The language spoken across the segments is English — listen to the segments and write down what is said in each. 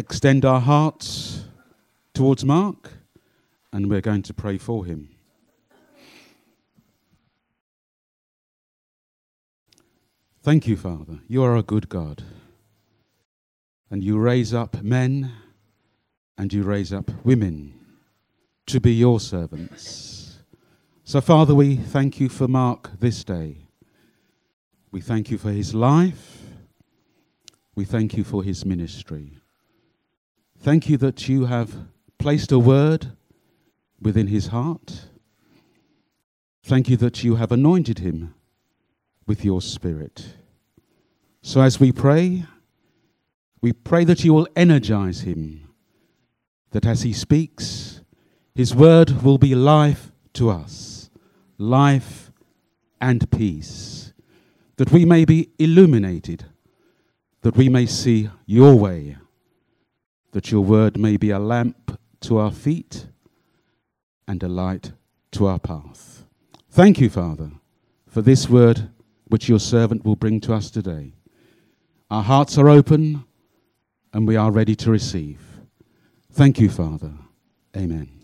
extend our hearts towards Mark and we're going to pray for him. Thank you, Father. You are a good God. And you raise up men and you raise up women to be your servants. So, Father, we thank you for Mark this day. We thank you for his life. We thank you for his ministry. Thank you that you have placed a word within his heart. Thank you that you have anointed him with your spirit. So as we pray, we pray that you will energize him, that as he speaks, his word will be life to us, life and peace, that we may be illuminated, that we may see your way, that your word may be a lamp to our feet and a light to our path. Thank you, Father, for this word which your servant will bring to us today. Our hearts are open and we are ready to receive. Thank you, Father. Amen.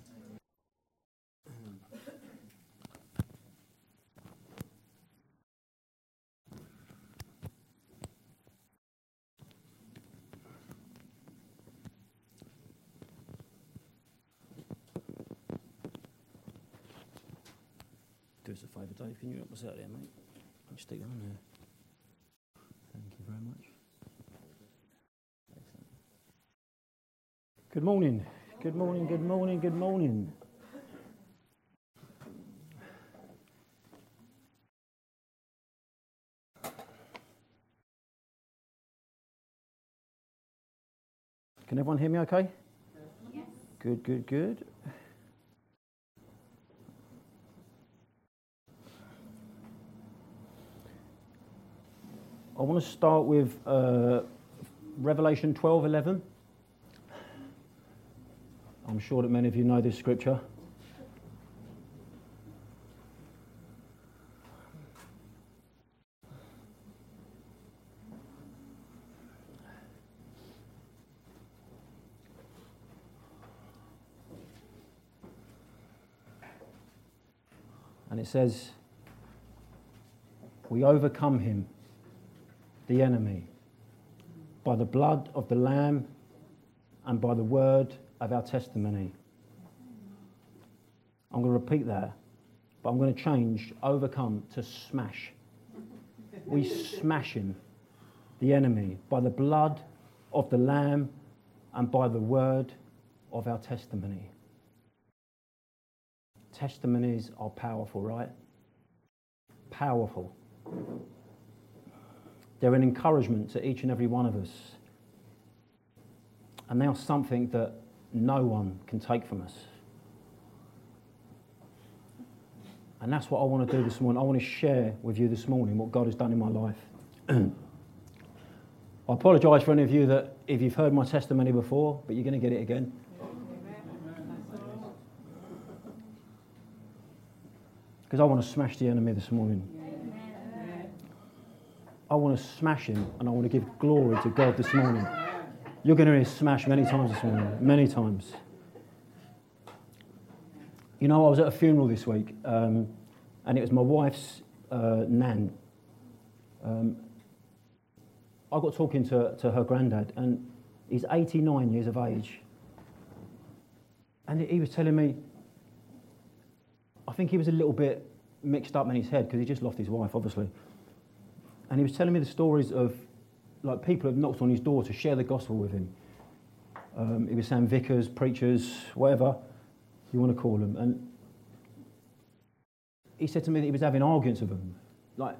Dave, can you help us out there, mate? You stick on there. Thank you very much. Excellent. Good morning. Good morning, good morning, good morning. Can everyone hear me okay? Yes. Good, good, good. I want to start with uh, Revelation 12 11. I'm sure that many of you know this scripture. And it says, We overcome him the enemy by the blood of the Lamb and by the word of our testimony. I'm going to repeat that, but I'm going to change overcome to smash. We smash him, the enemy, by the blood of the Lamb and by the word of our testimony. Testimonies are powerful, right? Powerful. They're an encouragement to each and every one of us. And they are something that no one can take from us. And that's what I want to do this morning. I want to share with you this morning what God has done in my life. I apologise for any of you that if you've heard my testimony before, but you're going to get it again. Because I want to smash the enemy this morning. I want to smash him and I want to give glory to God this morning. You're going to hear smash many times this morning, many times. You know, I was at a funeral this week um, and it was my wife's uh, nan. Um, I got talking to, to her granddad and he's 89 years of age. And he was telling me, I think he was a little bit mixed up in his head because he just lost his wife, obviously. And he was telling me the stories of like people have knocked on his door to share the gospel with him. Um, he was saying vicars, preachers, whatever you want to call them. And he said to me that he was having arguments with them, like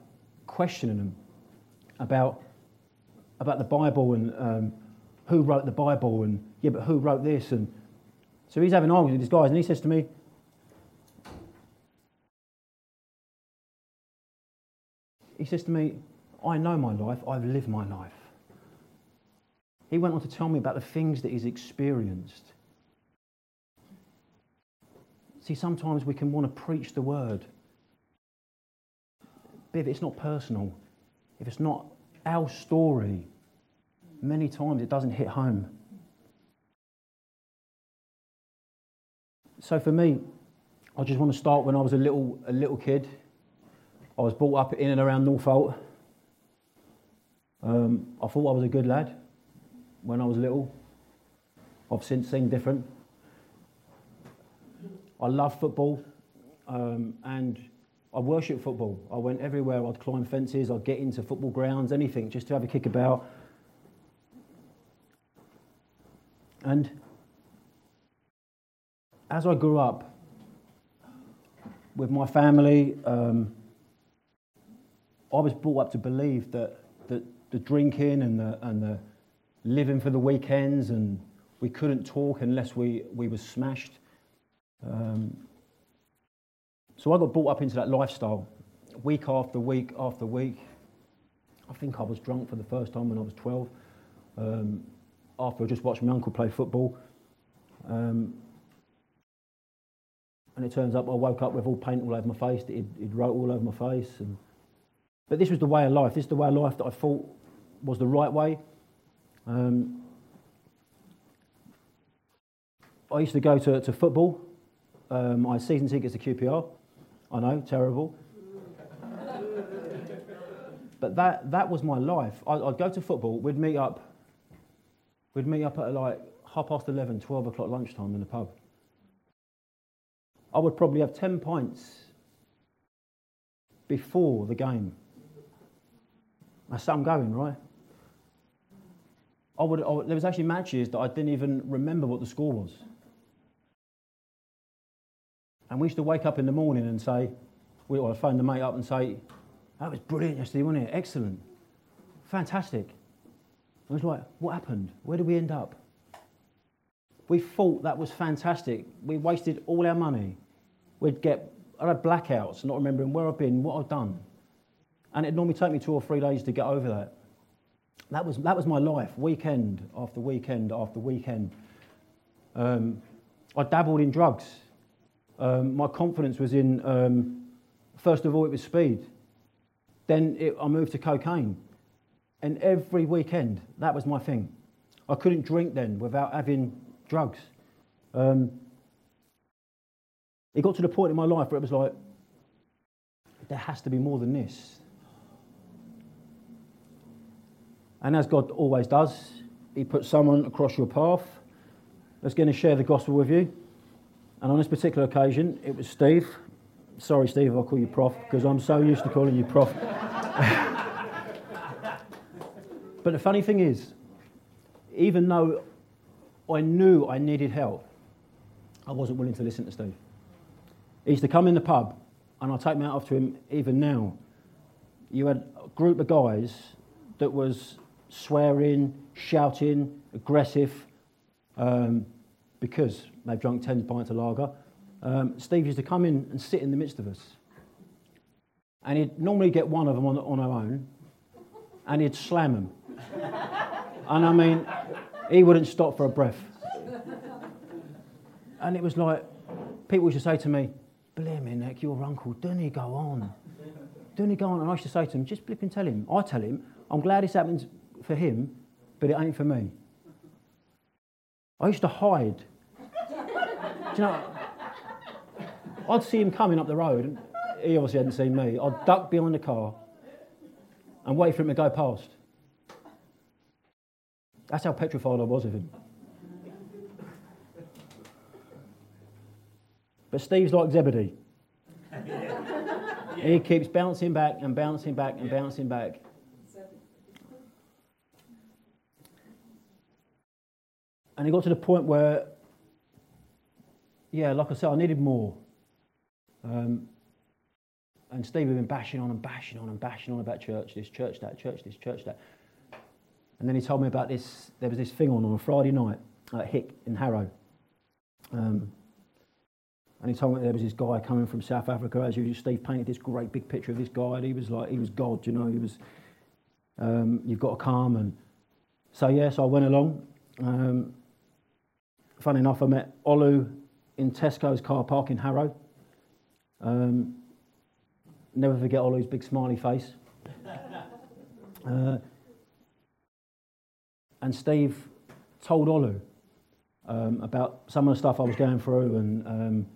questioning them about, about the Bible and um, who wrote the Bible and, yeah, but who wrote this? And so he's having arguments with these guys, and he says to me, he says to me, I know my life, I've lived my life. He went on to tell me about the things that he's experienced. See, sometimes we can want to preach the word, but if it's not personal, if it's not our story, many times it doesn't hit home. So for me, I just want to start when I was a little, a little kid. I was brought up in and around Northolt. Um, I thought I was a good lad when I was little. I've since seen different. I love football um, and I worship football. I went everywhere. I'd climb fences, I'd get into football grounds, anything, just to have a kick about. And as I grew up with my family, um, I was brought up to believe that, that the drinking and the, and the living for the weekends and we couldn't talk unless we, we were smashed. Um, so I got brought up into that lifestyle week after week after week. I think I was drunk for the first time when I was 12 um, after I just watched my uncle play football. Um, and it turns up I woke up with all paint all over my face. It, it wrote all over my face. And, but this was the way of life. This is the way of life that I thought was the right way. Um, I used to go to, to football. Um, I had season tickets to QPR. I know, terrible. but that, that was my life. I, would go to football, we'd meet up, we'd meet up at like half past 11, 12 o'clock lunchtime in the pub. I would probably have 10 pints before the game. That's how I'm going, right? I would, I would, there was actually matches that I didn't even remember what the score was. And we used to wake up in the morning and say, we, I'd phone the mate up and say, that was brilliant yesterday, wasn't it? Excellent. Fantastic. I was like, what happened? Where did we end up? We thought that was fantastic. We wasted all our money. We'd get, I had blackouts, not remembering where I've been, what I've done. And it'd normally take me two or three days to get over that. That was, that was my life, weekend after weekend after weekend. Um, I dabbled in drugs. Um, my confidence was in, um, first of all, it was speed. Then it, I moved to cocaine. And every weekend, that was my thing. I couldn't drink then without having drugs. Um, it got to the point in my life where it was like, there has to be more than this. And as God always does, He puts someone across your path that's going to share the gospel with you. And on this particular occasion, it was Steve. Sorry, Steve, I'll call you Prof because I'm so used to calling you Prof. but the funny thing is, even though I knew I needed help, I wasn't willing to listen to Steve. He used to come in the pub, and I'll take my out to him even now. You had a group of guys that was swearing, shouting, aggressive, um, because they've drunk 10 pints of lager. Um, Steve used to come in and sit in the midst of us. And he'd normally get one of them on, on our own, and he'd slam them. and I mean, he wouldn't stop for a breath. And it was like, people used to say to me, Blimey, Nick, your uncle, don't he go on? Don't he go on? And I used to say to him, just flip and tell him. I tell him, I'm glad this happens for him, but it ain't for me. I used to hide. Do you know, I'd see him coming up the road, and he obviously hadn't seen me. I'd duck behind the car and wait for him to go past. That's how petrified I was of him. But Steve's like Zebedee. he keeps bouncing back and bouncing back and bouncing back. And it got to the point where, yeah, like I said, I needed more. Um, and Steve had been bashing on and bashing on and bashing on about church this, church that, church this, church that. And then he told me about this. There was this thing on on a Friday night at Hick in Harrow. Um, and he told me there was this guy coming from South Africa. As usual, Steve painted this great big picture of this guy. And he was like, he was God, you know. He was, um, you've got to come. And so, yes, yeah, so I went along. Um, funny enough, I met Olu in Tesco's car park in Harrow. Um, never forget Olu's big smiley face. Uh, and Steve told Olu um, about some of the stuff I was going through and um,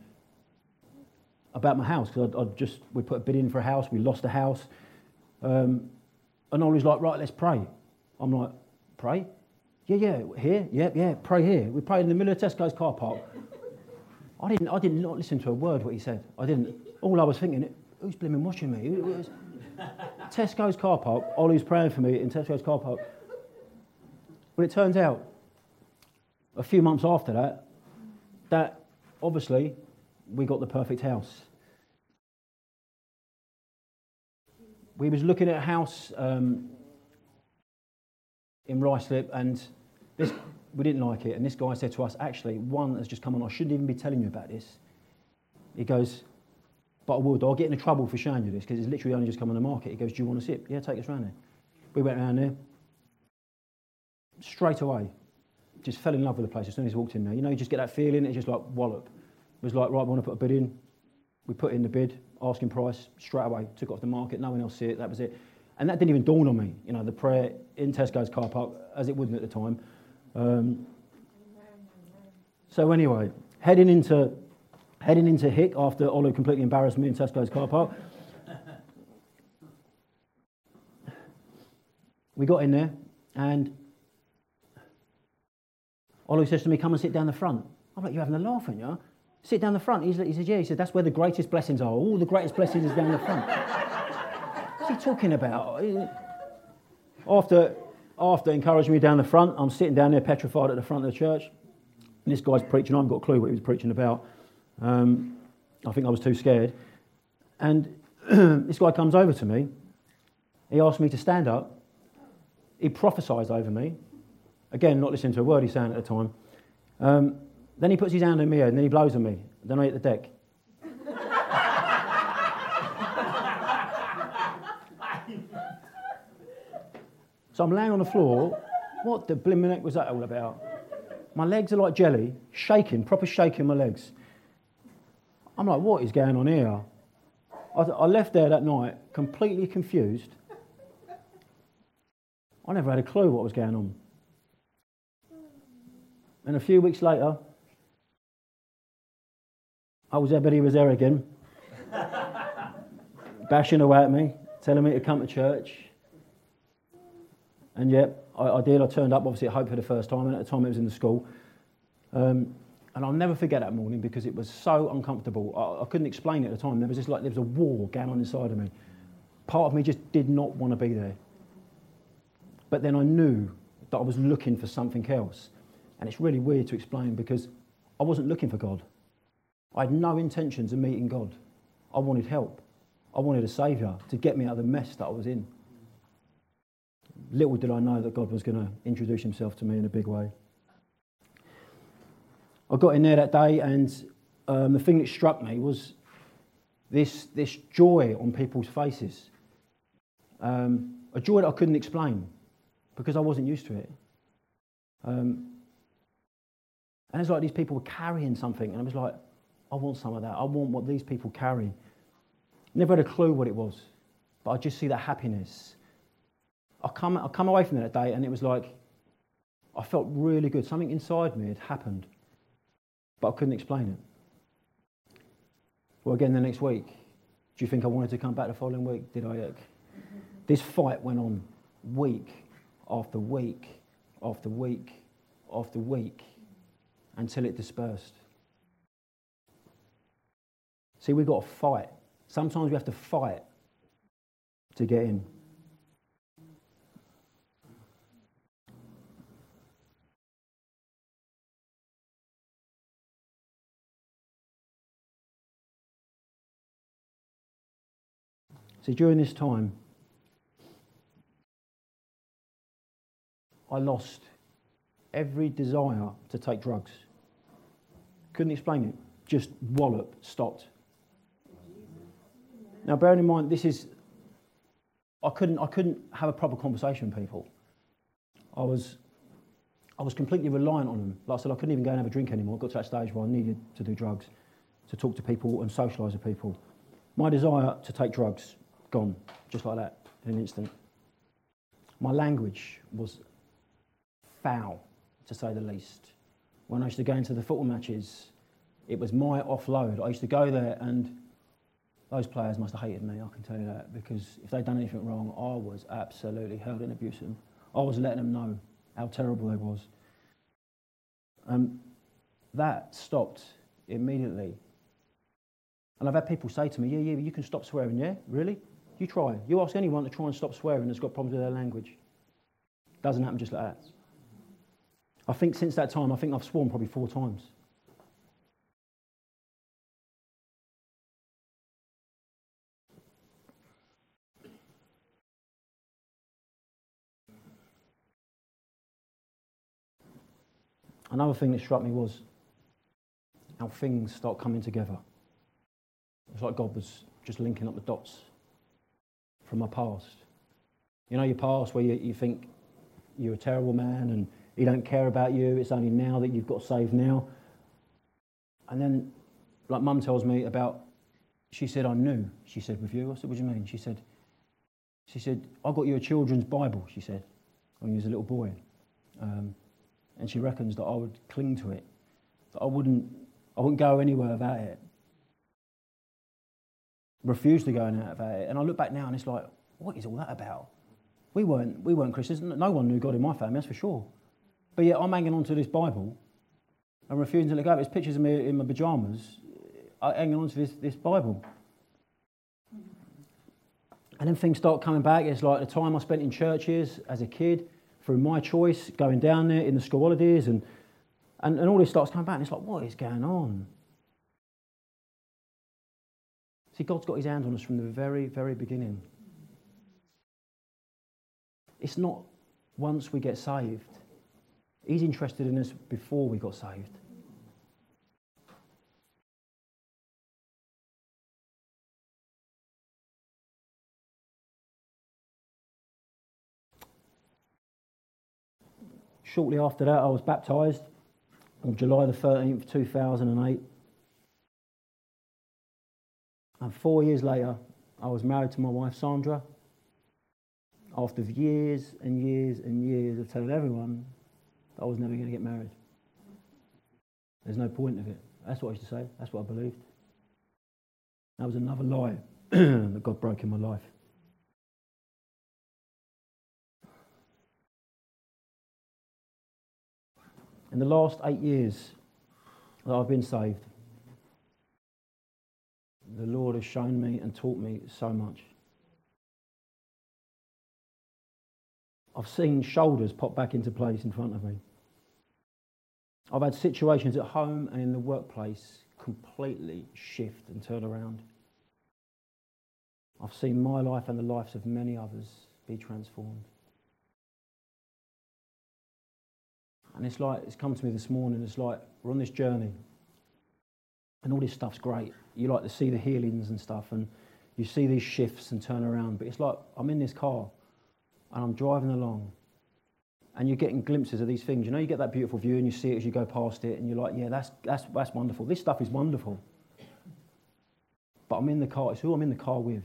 about my house because I, just we put a bid in for a house, we lost a house, um, and Ollie's like, right, let's pray. I'm like, pray? Yeah, yeah, here, yeah, yeah, pray here. We prayed in the middle of Tesco's car park. I didn't, I did not listen to a word what he said. I didn't. All I was thinking, who's blimmin' watching me? Who, who Tesco's car park. Ollie's praying for me in Tesco's car park. Well, it turns out, a few months after that, that obviously we got the perfect house. We was looking at a house um, in Ruislip, and this we didn't like it. And this guy said to us, actually, one has just come on. I shouldn't even be telling you about this. He goes, but I would. I'll get into trouble for showing you this because it's literally only just come on the market. He goes, do you want to sip? Yeah, take us round there. We went round there. Straight away, just fell in love with the place as soon as walked in there. You know, you just get that feeling. It's just like wallop. It was like, right, we want to put a bid in. We put in the bid, asking price, straight away, took it off the market. No one else see it. That was it. And that didn't even dawn on me. You know, the prayer in Tesco's car park, as it wouldn't at the time. Um, so anyway, heading into heading into Hick after Olive completely embarrassed me in Tesco's car park. we got in there, and Olive says to me, "Come and sit down the front." I'm like, "You're having a laugh, aren't you?" Sit down the front. He's, he said, "Yeah." He said, "That's where the greatest blessings are. All the greatest blessings is down the front." What's he talking about? After after encouraging me down the front, I'm sitting down there petrified at the front of the church. And this guy's preaching. I haven't got a clue what he was preaching about. Um, I think I was too scared. And this guy comes over to me. He asked me to stand up. He prophesied over me. Again, not listening to a word he's saying at the time. Um, then he puts his hand on me, and then he blows on me. Then I hit the deck. So I'm laying on the floor. What the blimmin' heck was that all about? My legs are like jelly, shaking, proper shaking my legs. I'm like, what is going on here? I, I left there that night completely confused. I never had a clue what was going on. And a few weeks later, I was there, but he was there again, bashing away at me, telling me to come to church. And yet, I, I, did. I turned up, obviously, at Hope for the first time, and at the time it was in the school. Um, and I'll never forget that morning because it was so uncomfortable. I, I, couldn't explain it at the time. There was just like there was a war going on inside of me. Part of me just did not want to be there. But then I knew that I was looking for something else. And it's really weird to explain because I wasn't looking for God. I had no intentions of meeting God. I wanted help. I wanted a saviour to get me out of the mess that I was in little did I know that God was going to introduce himself to me in a big way. I got in there that day, and um, the thing that struck me was this, this joy on people's faces. Um, a joy that I couldn't explain because I wasn't used to it. Um, and it's like these people were carrying something, and I was like, I want some of that. I want what these people carry. Never had a clue what it was, but I just see that happiness I come, I come away from that day and it was like, I felt really good. Something inside me had happened, but I couldn't explain it. Well, again, the next week, do you think I wanted to come back the following week? Did I? This fight went on week after week after week after week until it dispersed. See, we've got to fight. Sometimes we have to fight to get in. See, during this time, I lost every desire to take drugs. Couldn't explain it. Just wallop, stopped. Now, bearing in mind, this is, I couldn't, I couldn't have a proper conversation with people. I was, I was completely reliant on them. Like I said, I couldn't even go and have a drink anymore. I got to that stage where I needed to do drugs, to talk to people and socialise with people. My desire to take drugs gone, just like that, in an instant. My language was foul, to say the least. when I used to go into the football matches, it was my offload. I used to go there and those players must have hated me, I can tell you that, because if they'd done anything wrong, I was absolutely held in abuse. I was letting them know how terrible they was. Um, that stopped immediately. And I've had people say to me, yeah, yeah, you can stop swearing, yeah? Really? You try. You ask anyone to try and stop swearing that's got problems with their language. Doesn't happen just like that. I think since that time, I think I've sworn probably four times. Another thing that struck me was how things start coming together. It's like God was just linking up the dots from my past. You know, your past where you, you think you're a terrible man and he don't care about you. It's only now that you've got saved now. And then, like mum tells me about, she said, I knew. She said, with you? I said, what do you mean? She said, she said, I got you a children's Bible, she said, when you was a little boy. Um, and she reckons that I would cling to it, that I wouldn't, I wouldn't go anywhere without it. Refuse to go anywhere without it. And I look back now and it's like, what is all that about? We weren't, we weren't Christians. No one knew God in my family, that's for sure. But yet I'm hanging on to this Bible and refusing to let go. There's pictures of me in my pajamas uh, hanging on to this, this Bible. And then things start coming back. It's like the time I spent in churches as a kid through my choice, going down there in the school holidays, and, and, and all this starts coming back. And it's like, what is going on? See, God's got his hand on us from the very, very beginning. It's not once we get saved, he's interested in us before we got saved. Shortly after that, I was baptised on July the 13th, 2008. And four years later, I was married to my wife Sandra. After years and years and years of telling everyone that I was never going to get married. There's no point of it. That's what I used to say. That's what I believed. That was another lie that God broke in my life. in the last eight years that I've been saved, the Lord has shown me and taught me so much. I've seen shoulders pop back into place in front of me. I've had situations at home and in the workplace completely shift and turn around. I've seen my life and the lives of many others be transformed. And it's like, it's come to me this morning, it's like we're on this journey. And all this stuff's great. You like to see the healings and stuff, and you see these shifts and turn around. But it's like I'm in this car and I'm driving along, and you're getting glimpses of these things. You know, you get that beautiful view and you see it as you go past it, and you're like, yeah, that's, that's, that's wonderful. This stuff is wonderful. But I'm in the car, it's who I'm in the car with.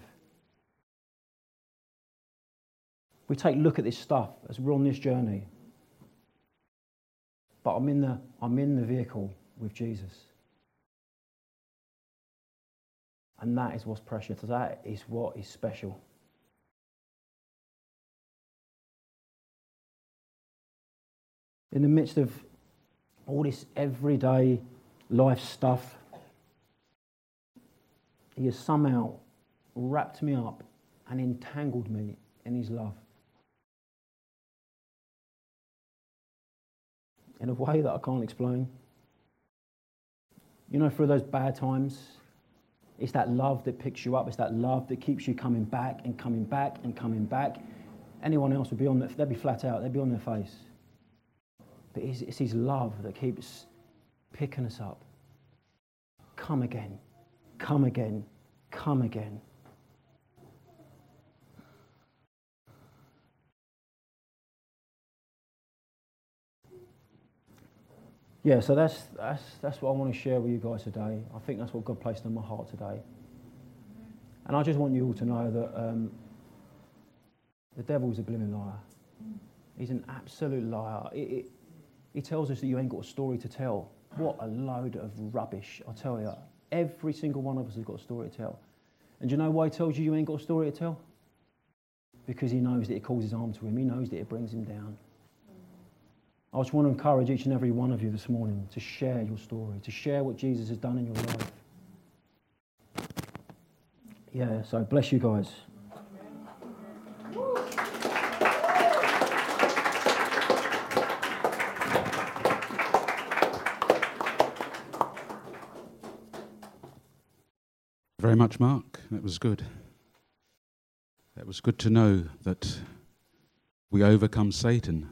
We take a look at this stuff as we're on this journey but I'm in the, I'm in the vehicle with Jesus. And that is what's precious. That is what is special. In the midst of all this everyday life stuff, he has somehow wrapped me up and entangled me in his love. in a way that I can't explain. You know, through those bad times, it's that love that picks you up. It's that love that keeps you coming back and coming back and coming back. Anyone else would be on, the, they'd be flat out. They'd be on their face. But it's, it's his love that keeps picking us up. Come again, come again, come again. Yeah, so that's, that's, that's what I want to share with you guys today. I think that's what God placed in my heart today. And I just want you all to know that um, the is a blooming liar. He's an absolute liar. It, he tells us that you ain't got a story to tell. What a load of rubbish, I tell you. Every single one of us has got a story to tell. And do you know why he tells you you ain't got a story to tell? Because he knows that it causes harm to him, he knows that it brings him down. I just want to encourage each and every one of you this morning to share your story, to share what Jesus has done in your life. Yeah, so bless you guys. Very much, Mark. That was good. That was good to know that we overcome Satan